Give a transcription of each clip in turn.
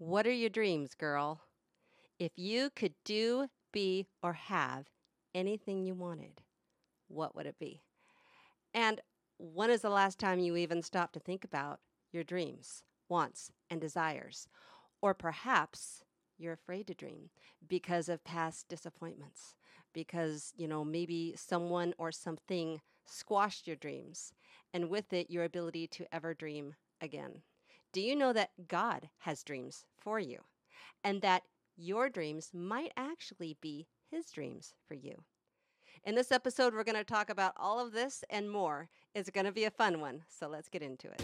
What are your dreams, girl? If you could do, be, or have anything you wanted, what would it be? And when is the last time you even stopped to think about your dreams, wants, and desires? Or perhaps you're afraid to dream because of past disappointments, because, you know, maybe someone or something squashed your dreams, and with it, your ability to ever dream again. Do you know that God has dreams for you and that your dreams might actually be His dreams for you? In this episode, we're going to talk about all of this and more. It's going to be a fun one, so let's get into it.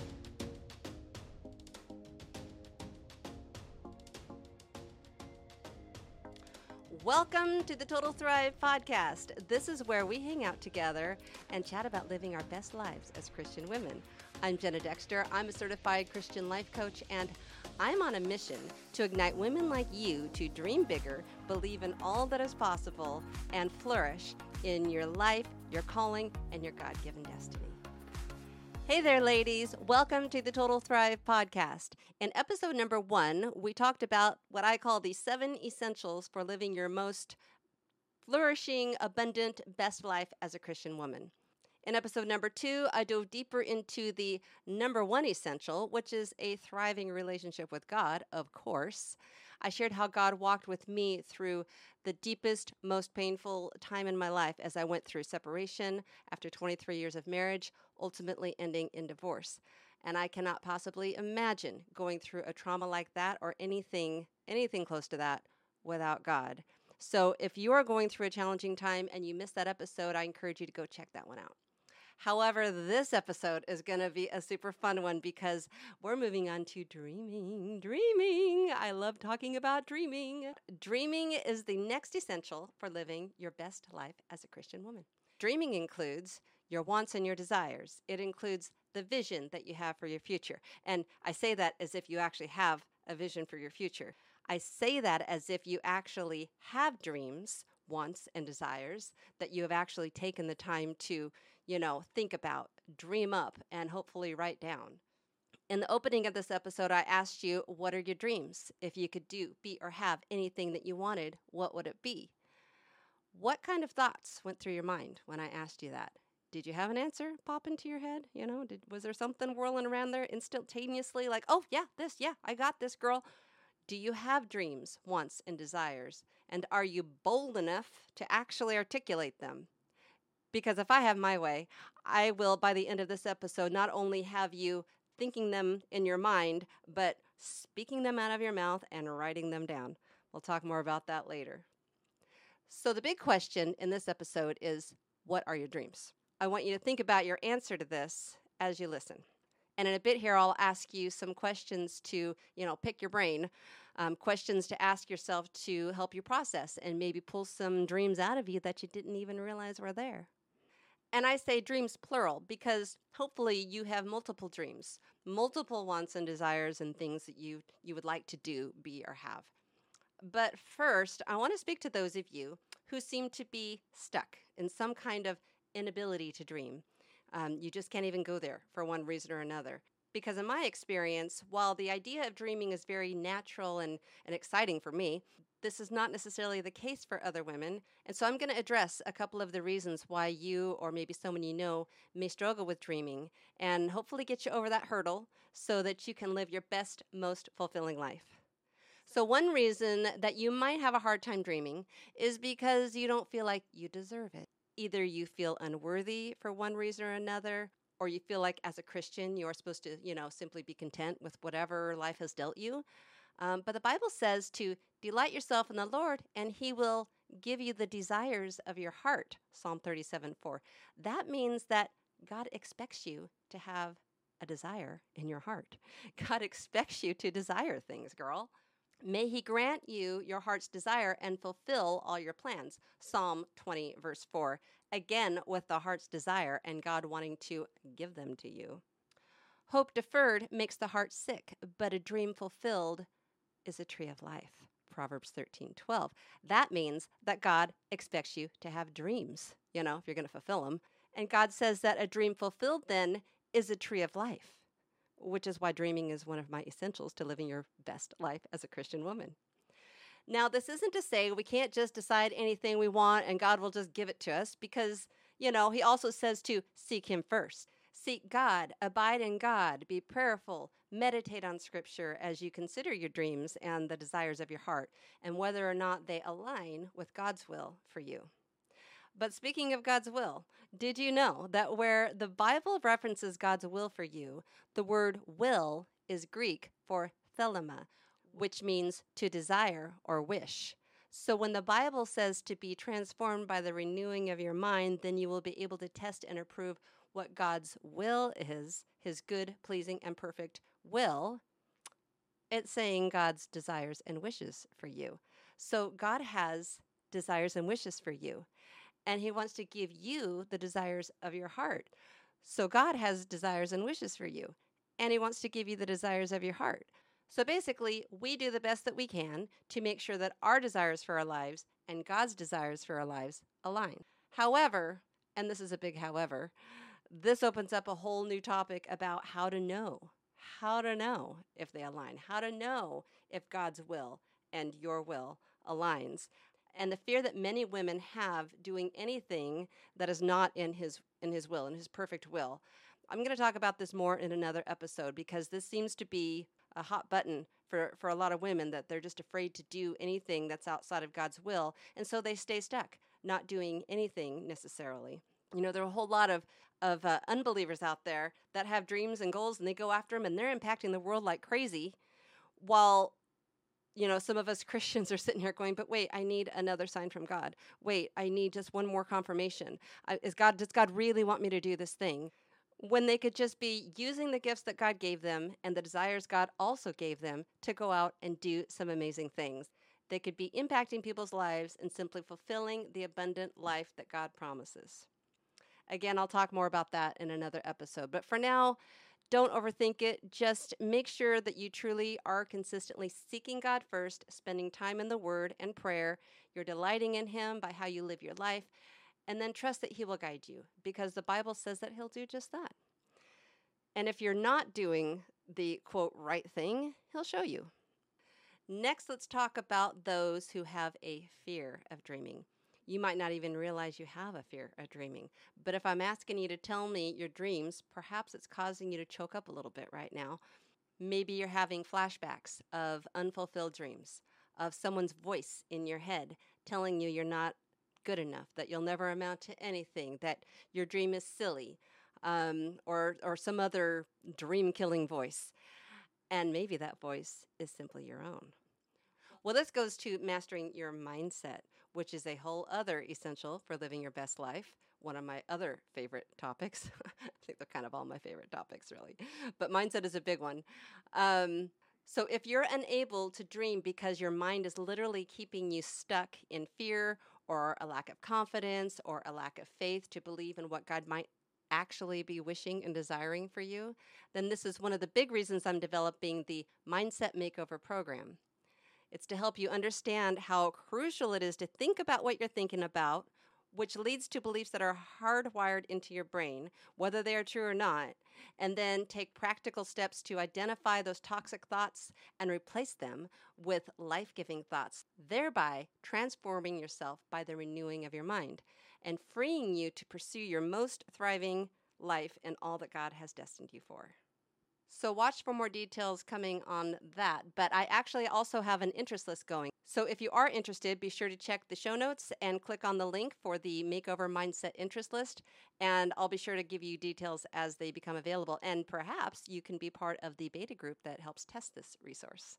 Welcome to the Total Thrive podcast. This is where we hang out together and chat about living our best lives as Christian women. I'm Jenna Dexter. I'm a certified Christian life coach, and I'm on a mission to ignite women like you to dream bigger, believe in all that is possible, and flourish in your life, your calling, and your God given destiny. Hey there, ladies. Welcome to the Total Thrive podcast. In episode number one, we talked about what I call the seven essentials for living your most flourishing, abundant, best life as a Christian woman. In episode number two, I dove deeper into the number one essential, which is a thriving relationship with God, of course. I shared how God walked with me through the deepest, most painful time in my life as I went through separation after 23 years of marriage, ultimately ending in divorce. And I cannot possibly imagine going through a trauma like that or anything, anything close to that without God. So if you are going through a challenging time and you missed that episode, I encourage you to go check that one out. However, this episode is going to be a super fun one because we're moving on to dreaming. Dreaming. I love talking about dreaming. Dreaming is the next essential for living your best life as a Christian woman. Dreaming includes your wants and your desires, it includes the vision that you have for your future. And I say that as if you actually have a vision for your future. I say that as if you actually have dreams wants and desires that you have actually taken the time to, you know, think about, dream up, and hopefully write down. In the opening of this episode, I asked you, What are your dreams? If you could do, be, or have anything that you wanted, what would it be? What kind of thoughts went through your mind when I asked you that? Did you have an answer pop into your head? You know, did, was there something whirling around there instantaneously, like, oh, yeah, this, yeah, I got this, girl? Do you have dreams, wants, and desires? And are you bold enough to actually articulate them? Because if I have my way, I will, by the end of this episode, not only have you thinking them in your mind, but speaking them out of your mouth and writing them down. We'll talk more about that later. So, the big question in this episode is what are your dreams? I want you to think about your answer to this as you listen. And in a bit here, I'll ask you some questions to, you know, pick your brain, um, questions to ask yourself to help you process and maybe pull some dreams out of you that you didn't even realize were there. And I say dreams plural because hopefully you have multiple dreams, multiple wants and desires and things that you you would like to do, be or have. But first, I want to speak to those of you who seem to be stuck in some kind of inability to dream um, you just can't even go there for one reason or another. Because, in my experience, while the idea of dreaming is very natural and, and exciting for me, this is not necessarily the case for other women. And so I'm going to address a couple of the reasons why you, or maybe someone you know, may struggle with dreaming and hopefully get you over that hurdle so that you can live your best, most fulfilling life. So, one reason that you might have a hard time dreaming is because you don't feel like you deserve it either you feel unworthy for one reason or another, or you feel like as a Christian you're supposed to, you know, simply be content with whatever life has dealt you. Um, but the Bible says to delight yourself in the Lord, and He will give you the desires of your heart. Psalm 37 4. That means that God expects you to have a desire in your heart. God expects you to desire things, girl. May he grant you your heart's desire and fulfill all your plans. Psalm 20, verse 4. Again, with the heart's desire and God wanting to give them to you. Hope deferred makes the heart sick, but a dream fulfilled is a tree of life. Proverbs 13, 12. That means that God expects you to have dreams, you know, if you're going to fulfill them. And God says that a dream fulfilled then is a tree of life. which is why dreaming is one of my essentials to living your best life as a Christian woman. Now, this isn't to say we can't just decide anything we want and God will just give it to us because, you know, He also says to seek Him first. Seek God, abide in God, be prayerful, meditate on Scripture as you consider your dreams and the desires of your heart, and whether or not they align with God's will for you. But speaking of God's will, did you know that where the Bible references God's will for you, the word will is Greek for thelema, which means to desire or wish. So when the Bible says to be transformed by the renewing of your mind, then you will be able to test and approve what God's will is, his good, pleasing, and perfect will. It's saying God's desires and wishes for you. So God has desires and wishes for you, and he wants to give you the desires of your heart. So God has desires and wishes for you, and he wants to give you the desires of your heart. So basically, we do the best that we can to make sure that our desires for our lives and God's desires for our lives align. However, and this is a big however, this opens up a whole new topic about how to know. How to know if they align, how to know if God's will and your will aligns. And the fear that many women have doing anything that is not in his in his will, in his perfect will. I'm going to talk about this more in another episode because this seems to be a hot button for, for a lot of women that they're just afraid to do anything that's outside of God's will. And so they stay stuck, not doing anything necessarily. You know, there are a whole lot of, of uh, unbelievers out there that have dreams and goals and they go after them and they're impacting the world like crazy while you know, some of us Christians are sitting here going, but wait, I need another sign from God. Wait, I need just one more confirmation. I, is God, does God really want me to do this thing? When they could just be using the gifts that God gave them and the desires God also gave them to go out and do some amazing things. They could be impacting people's lives and simply fulfilling the abundant life that God promises. Again, I'll talk more about that in another episode. But for now, don't overthink it. Just make sure that you truly are consistently seeking God first, spending time in the Word and prayer. You're delighting in Him by how you live your life and then trust that He will guide you because the Bible says that He'll do just that. And if you're not doing the quote right thing, He'll show you. Next, let's talk about those who have a fear of dreaming. You might not even realize you have a fear of dreaming. But if I'm asking you to tell me your dreams, perhaps it's causing you to choke up a little bit right now. Maybe you're having flashbacks of unfulfilled dreams, of someone's voice in your head telling you you're not good enough, that you'll never amount to anything, that your dream is silly, um, or, or some other dream killing voice. And maybe that voice is simply your own. Well, this goes to mastering your mindset, which is a whole other essential for living your best life. One of my other favorite topics. I think they're kind of all my favorite topics, really. But mindset is a big one. Um, so, if you're unable to dream because your mind is literally keeping you stuck in fear or a lack of confidence or a lack of faith to believe in what God might actually be wishing and desiring for you, then this is one of the big reasons I'm developing the Mindset Makeover program. It's to help you understand how crucial it is to think about what you're thinking about, which leads to beliefs that are hardwired into your brain, whether they are true or not, and then take practical steps to identify those toxic thoughts and replace them with life giving thoughts, thereby transforming yourself by the renewing of your mind and freeing you to pursue your most thriving life and all that God has destined you for. So watch for more details coming on that. But I actually also have an interest list going. So if you are interested, be sure to check the show notes and click on the link for the Makeover Mindset interest list. And I'll be sure to give you details as they become available. And perhaps you can be part of the beta group that helps test this resource.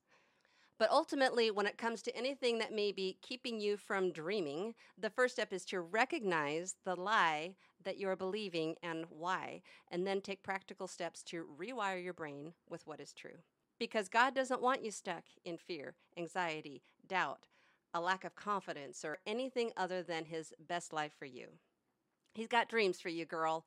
But ultimately, when it comes to anything that may be keeping you from dreaming, the first step is to recognize the lie that you're believing and why, and then take practical steps to rewire your brain with what is true. Because God doesn't want you stuck in fear, anxiety, doubt, a lack of confidence, or anything other than His best life for you. He's got dreams for you, girl,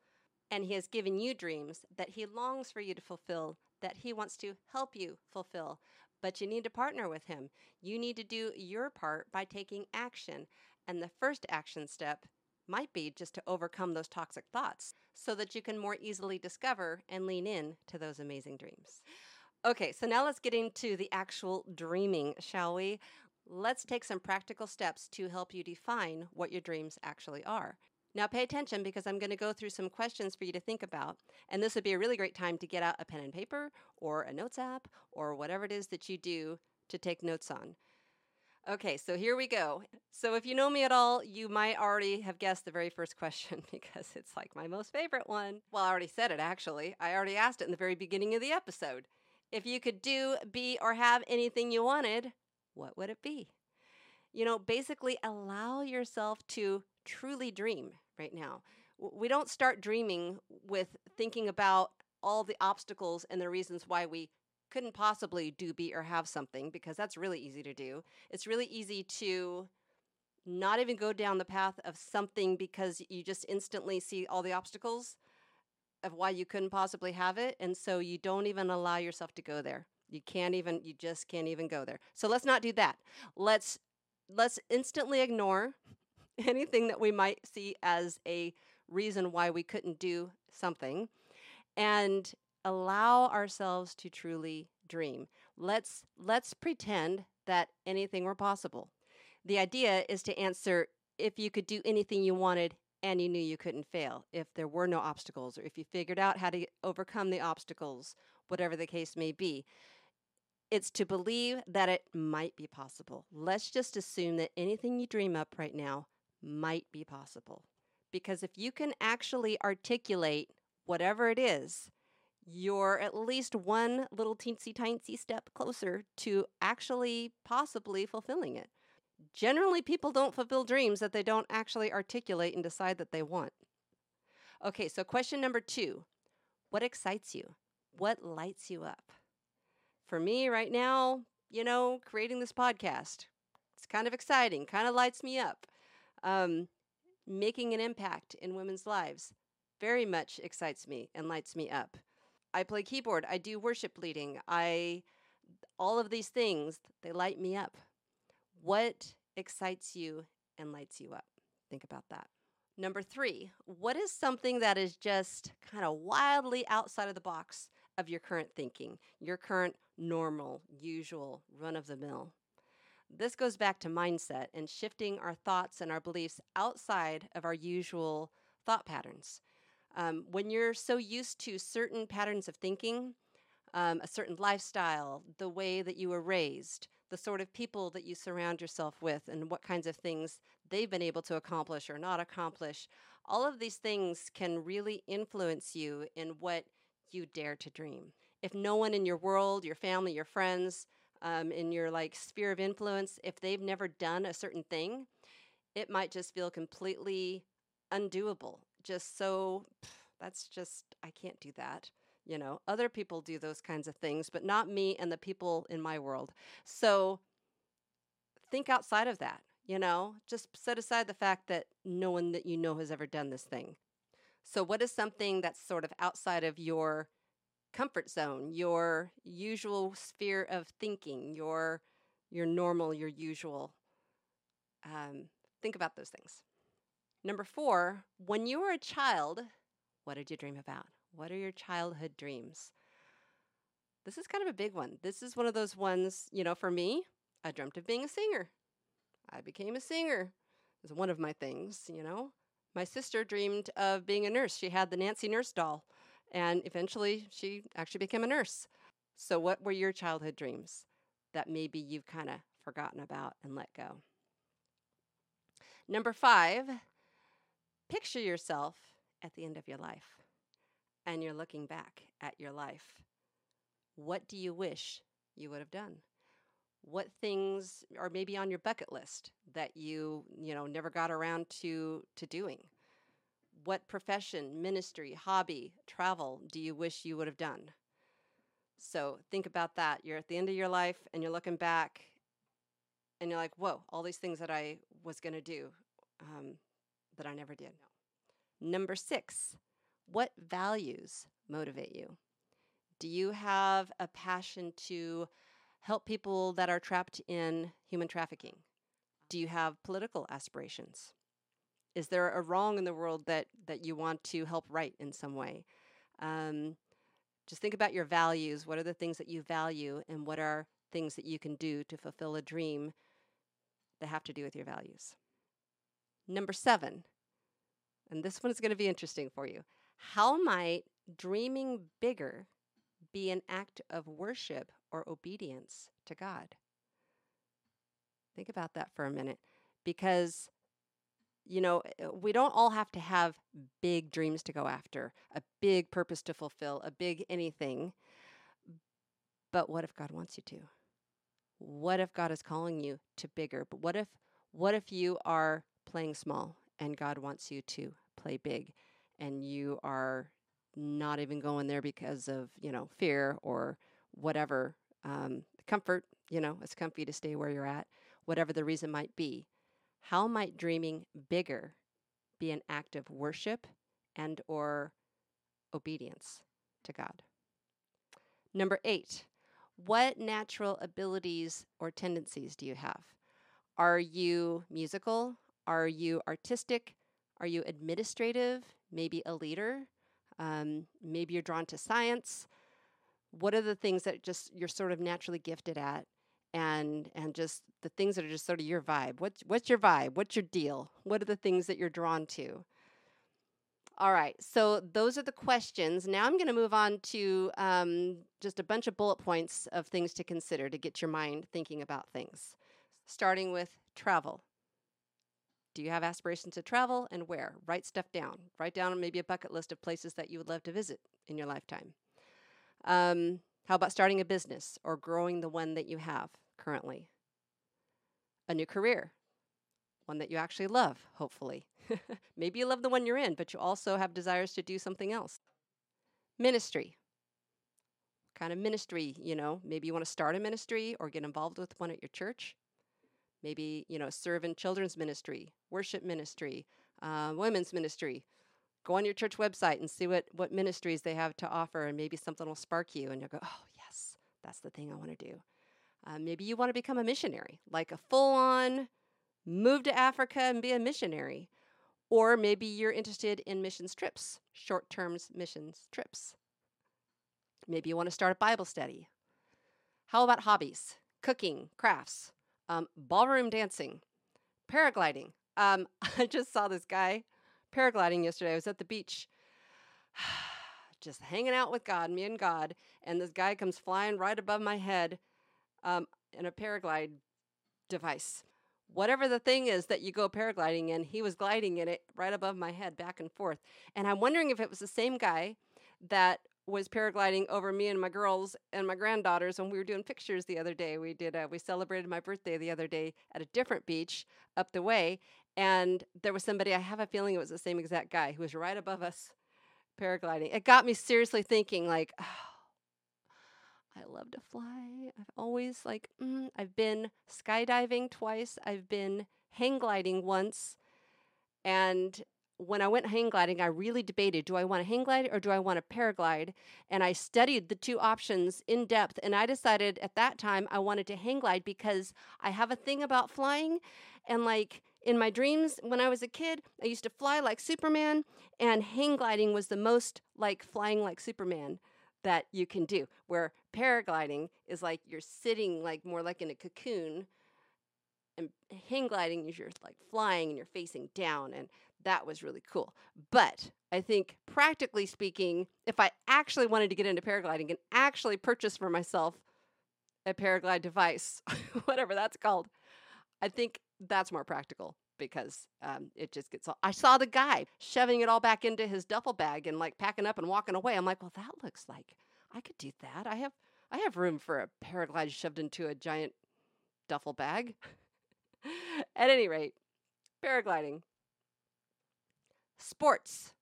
and He has given you dreams that He longs for you to fulfill, that He wants to help you fulfill but you need to partner with him. You need to do your part by taking action. And the first action step might be just to overcome those toxic thoughts so that you can more easily discover and lean in to those amazing dreams. Okay, so now let's get into the actual dreaming, shall we? Let's take some practical steps to help you define what your dreams actually are. Now, pay attention because I'm going to go through some questions for you to think about. And this would be a really great time to get out a pen and paper or a notes app or whatever it is that you do to take notes on. Okay, so here we go. So, if you know me at all, you might already have guessed the very first question because it's like my most favorite one. Well, I already said it actually. I already asked it in the very beginning of the episode. If you could do, be, or have anything you wanted, what would it be? You know, basically allow yourself to truly dream right now. We don't start dreaming with thinking about all the obstacles and the reasons why we couldn't possibly do, be, or have something because that's really easy to do. It's really easy to not even go down the path of something because you just instantly see all the obstacles of why you couldn't possibly have it. And so you don't even allow yourself to go there. You can't even, you just can't even go there. So let's not do that. Let's, let's instantly ignore anything that we might see as a reason why we couldn't do something and allow ourselves to truly dream. Let's let's pretend that anything were possible. The idea is to answer if you could do anything you wanted and you knew you couldn't fail, if there were no obstacles or if you figured out how to overcome the obstacles, whatever the case may be. It's to believe that it might be possible. Let's just assume that anything you dream up right now might be possible. Because if you can actually articulate whatever it is, you're at least one little teensy tiny step closer to actually possibly fulfilling it. Generally, people don't fulfill dreams that they don't actually articulate and decide that they want. Okay, so question number two What excites you? What lights you up? For me, right now, you know, creating this podcast, it's kind of exciting, kind of lights me up um, making an impact in women's lives very much excites me and lights me up. I play keyboard, I do worship leading, I all of these things, they light me up. What excites you and lights you up? Think about that. Number three, what is something that is just kind of wildly outside of the box of your current thinking, your current normal, usual, run of the mill? This goes back to mindset and shifting our thoughts and our beliefs outside of our usual thought patterns. Um, when you're so used to certain patterns of thinking, um, a certain lifestyle, the way that you were raised, the sort of people that you surround yourself with, and what kinds of things they've been able to accomplish or not accomplish, all of these things can really influence you in what you dare to dream. If no one in your world, your family, your friends, um, in your like sphere of influence, if they've never done a certain thing, it might just feel completely undoable. Just so that's just I can't do that. You know, other people do those kinds of things, but not me and the people in my world. So think outside of that, you know, just set aside the fact that no one that you know has ever done this thing. So, what is something that's sort of outside of your comfort zone, your usual sphere of thinking, your your normal, your usual. Um, think about those things. Number four, when you were a child, what did you dream about? What are your childhood dreams? This is kind of a big one. This is one of those ones, you know, for me, I dreamt of being a singer. I became a singer. It was one of my things, you know. My sister dreamed of being a nurse. She had the Nancy nurse doll. And eventually, she actually became a nurse. So, what were your childhood dreams that maybe you've kind of forgotten about and let go? Number five, picture yourself at the end of your life and you're looking back at your life. What do you wish you would have done? What things are maybe on your bucket list that you, you know, never got around to to doing? What profession, ministry, hobby, travel do you wish you would have done? So think about that. You're at the end of your life and you're looking back and you're like, whoa, all these things that I was going to do um, that I never did. Number six, what values motivate you? Do you have a passion to help people that are trapped in human trafficking? Do you have political aspirations? Is there a wrong in the world that, that you want to help right in some way? Um, just think about your values. What are the things that you value, and what are things that you can do to fulfill a dream that have to do with your values? Number seven, and this one is going to be interesting for you. How might dreaming bigger be an act of worship or obedience to God? Think about that for a minute because you know, eh, we don't all have to have big dreams to go after, a big purpose to fulfill, a big anything. But what if God wants you to? What if God is calling you to bigger? But what if what if you are playing small and God wants you to play big and you are not even going there because of, you know, fear or whatever um, comfort, you know, it's comfy to stay where you're at, whatever the reason might be. How might dreaming bigger be an act of worship and or obedience to God? Number 8. What natural abilities or tendencies do you have? Are you musical? Are you artistic? Are you administrative? Maybe a leader? Um, maybe you're drawn to science. What are the things that just you're sort of naturally gifted at? And and just the things that are just sort of your vibe. What's what's your vibe? What's your deal? What are the things that you're drawn to? All right, so those are the questions. Now I'm going to move on to um, just a bunch of bullet points of things to consider to get your mind thinking about things. Starting with travel. Do you have aspirations to travel and where? Write stuff down. Write down maybe a bucket list of places that you would love to visit in your lifetime. Um, how about starting a business or growing the one that you have currently? A new career, one that you actually love, hopefully. Maybe you love the one you're in, but you also have desires to do something else. Ministry. Kind of ministry, you know, maybe you want to start a ministry or get involved with one at your church. Maybe, you know, serve in children's ministry, worship ministry, uh, women's ministry, go on your church website and see what, what ministries they have to offer, and maybe something will spark you, and you'll go, oh, yes, that's the thing I want to do. Uh, maybe you want to become a missionary, like a full on move to Africa and be a missionary. Or maybe you're interested in missions trips, short term missions trips. Maybe you want to start a Bible study. How about hobbies? Cooking, crafts, um, ballroom dancing, paragliding. Um, I just saw this guy paragliding yesterday. I was at the beach, just hanging out with God, me and God, and this guy comes flying right above my head um, in a paraglide device. Whatever the thing is that you go paragliding in, he was gliding in it right above my head, back and forth. And I'm wondering if it was the same guy that was paragliding over me and my girls and my granddaughters when we were doing pictures the other day. We did. A, we celebrated my birthday the other day at a different beach up the way, and there was somebody. I have a feeling it was the same exact guy who was right above us paragliding. It got me seriously thinking, like, oh, I love to fly. I've always like mm, I've been skydiving twice. I've been hang gliding once, and when I went hang gliding, I really debated do I want to hang glide or do I want to paraglide? And I studied the two options in depth. And I decided at that time I wanted to hang glide because I have a thing about flying. And like in my dreams when I was a kid, I used to fly like Superman, and hang gliding was the most like flying like Superman that you can do. Where paragliding is like you're sitting like more like in a cocoon and hang gliding is you're like flying and you're facing down and that was really cool. But I think practically speaking, if I actually wanted to get into paragliding and actually purchase for myself a paraglide device, whatever that's called, I think that's more practical because um, it just gets all. I saw the guy shoving it all back into his duffel bag and like packing up and walking away. I'm like, well, that looks like I could do that. I have I have room for a paraglide shoved into a giant duffel bag. At any rate, paragliding Sports.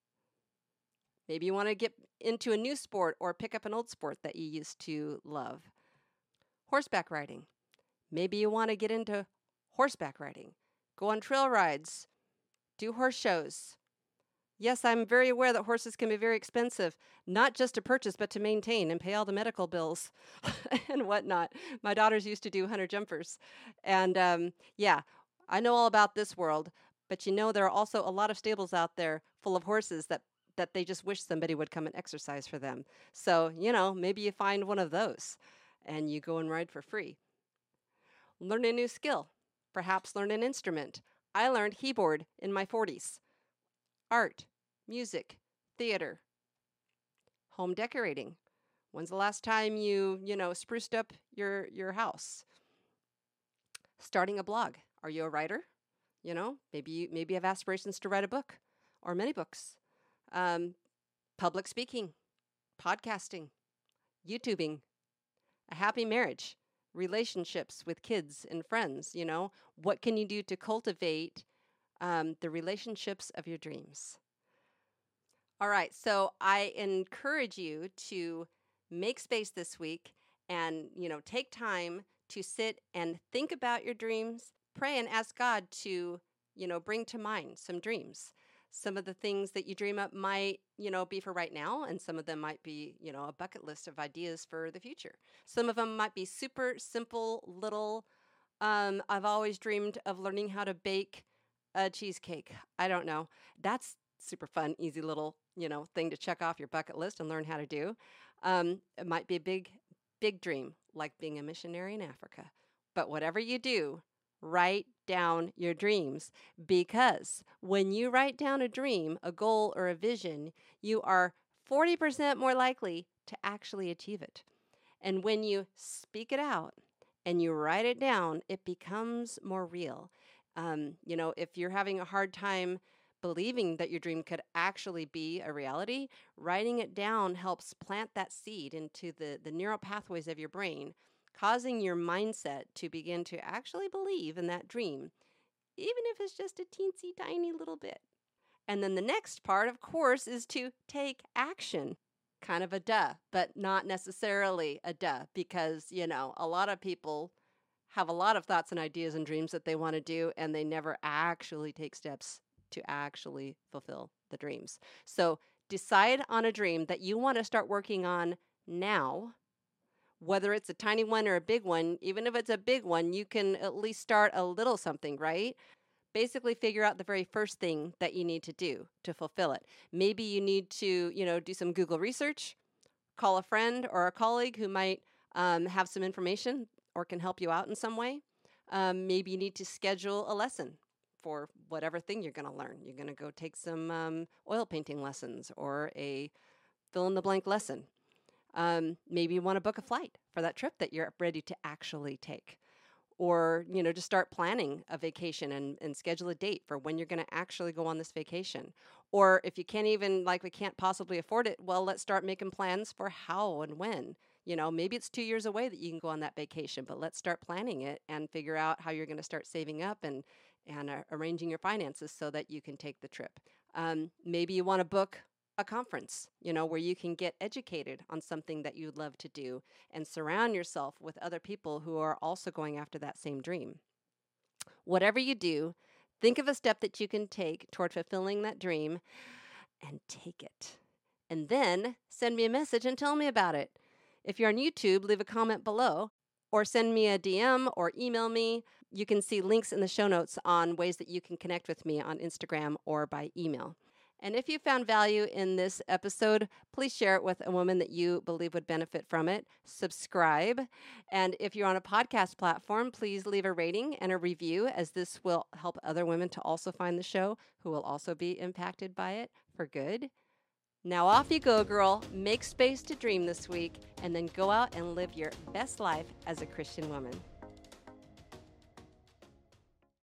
Maybe you want to get into a new sport or pick up an old sport that you used to love. Horseback riding. Maybe you want to get into horseback riding, go on trail rides, do horse shows. Yes, I'm very aware that horses can be very expensive, not just to purchase, but to maintain and pay all the medical bills and whatnot. My daughters used to do hunter jumpers. And um, yeah, I know all about this world, But you know, there are also a lot of stables out there full of horses that, that they just wish somebody would come and exercise for them. So, you know, maybe you find one of those and you go and ride for free. Learn a new skill, perhaps learn an instrument. I learned keyboard in my 40s. Art, music, theater, home decorating. When's the last time you, you know, spruced up your your house? Starting a blog. Are you a writer? You know, maybe you maybe have aspirations to write a book or many books. Um, public speaking, podcasting, YouTubing, a happy marriage, relationships with kids and friends. You know, what can you do to cultivate um, the relationships of your dreams? All right, so I encourage you to make space this week and, you know, take time to sit and think about your dreams, pray and ask God to, you know, bring to mind some dreams. Some of the things that you dream up might, you know, be for right now, and some of them might be, you know, a bucket list of ideas for the future. Some of them might be super simple, little. Um, I've always dreamed of learning how to bake a cheesecake. I don't know. That's super fun, easy little, you know, thing to check off your bucket list and learn how to do. Um, it might be a big, big dream, like being a missionary in Africa. But whatever you do, write down your dreams because when you write down a dream, a goal, or a vision, you are 40% more likely to actually achieve it. And when you speak it out and you write it down, it becomes more real. Um, you know, if you're having a hard time believing that your dream could actually be a reality, writing it down helps plant that seed into the, the neural pathways of your brain, causing your mindset to begin to actually believe in that dream, even if it's just a teensy tiny little bit. And then the next part, of course, is to take action. Kind of a duh, but not necessarily a duh, because, you know, a lot of people have a lot of thoughts and ideas and dreams that they want to do, and they never actually take steps to actually fulfill the dreams. So decide on a dream that you want to start working on now. Whether it's a tiny one or a big one, even if it's a big one, you can at least start a little something, right? Basically figure out the very first thing that you need to do to fulfill it. Maybe you need to, you know, do some Google research, call a friend or a colleague who might um, have some information or can help you out in some way. Um, maybe you need to schedule a lesson for whatever thing you're going to learn. You're going to go take some um, oil painting lessons or a fill in the blank lesson. Um, maybe you want to book a flight for that trip that you're ready to actually take. Or, you know, just start planning a vacation and, and schedule a date for when you're going to actually go on this vacation. Or if you can't even, like, we can't possibly afford it, well, let's start making plans for how and when. You know, maybe it's two years away that you can go on that vacation, but let's start planning it and figure out how you're going to start saving up and and uh, arranging your finances so that you can take the trip. Um, maybe you want to book a conference, you know, where you can get educated on something that you'd love to do and surround yourself with other people who are also going after that same dream. Whatever you do, think of a step that you can take toward fulfilling that dream and take it. And then send me a message and tell me about it. If you're on YouTube, leave a comment below or send me a DM or email me. You can see links in the show notes on ways that you can connect with me on Instagram or by email. And if you found value in this episode, please share it with a woman that you believe would benefit from it. Subscribe. And if you're on a podcast platform, please leave a rating and a review, as this will help other women to also find the show who will also be impacted by it for good. Now off you go, girl. Make space to dream this week and then go out and live your best life as a Christian woman.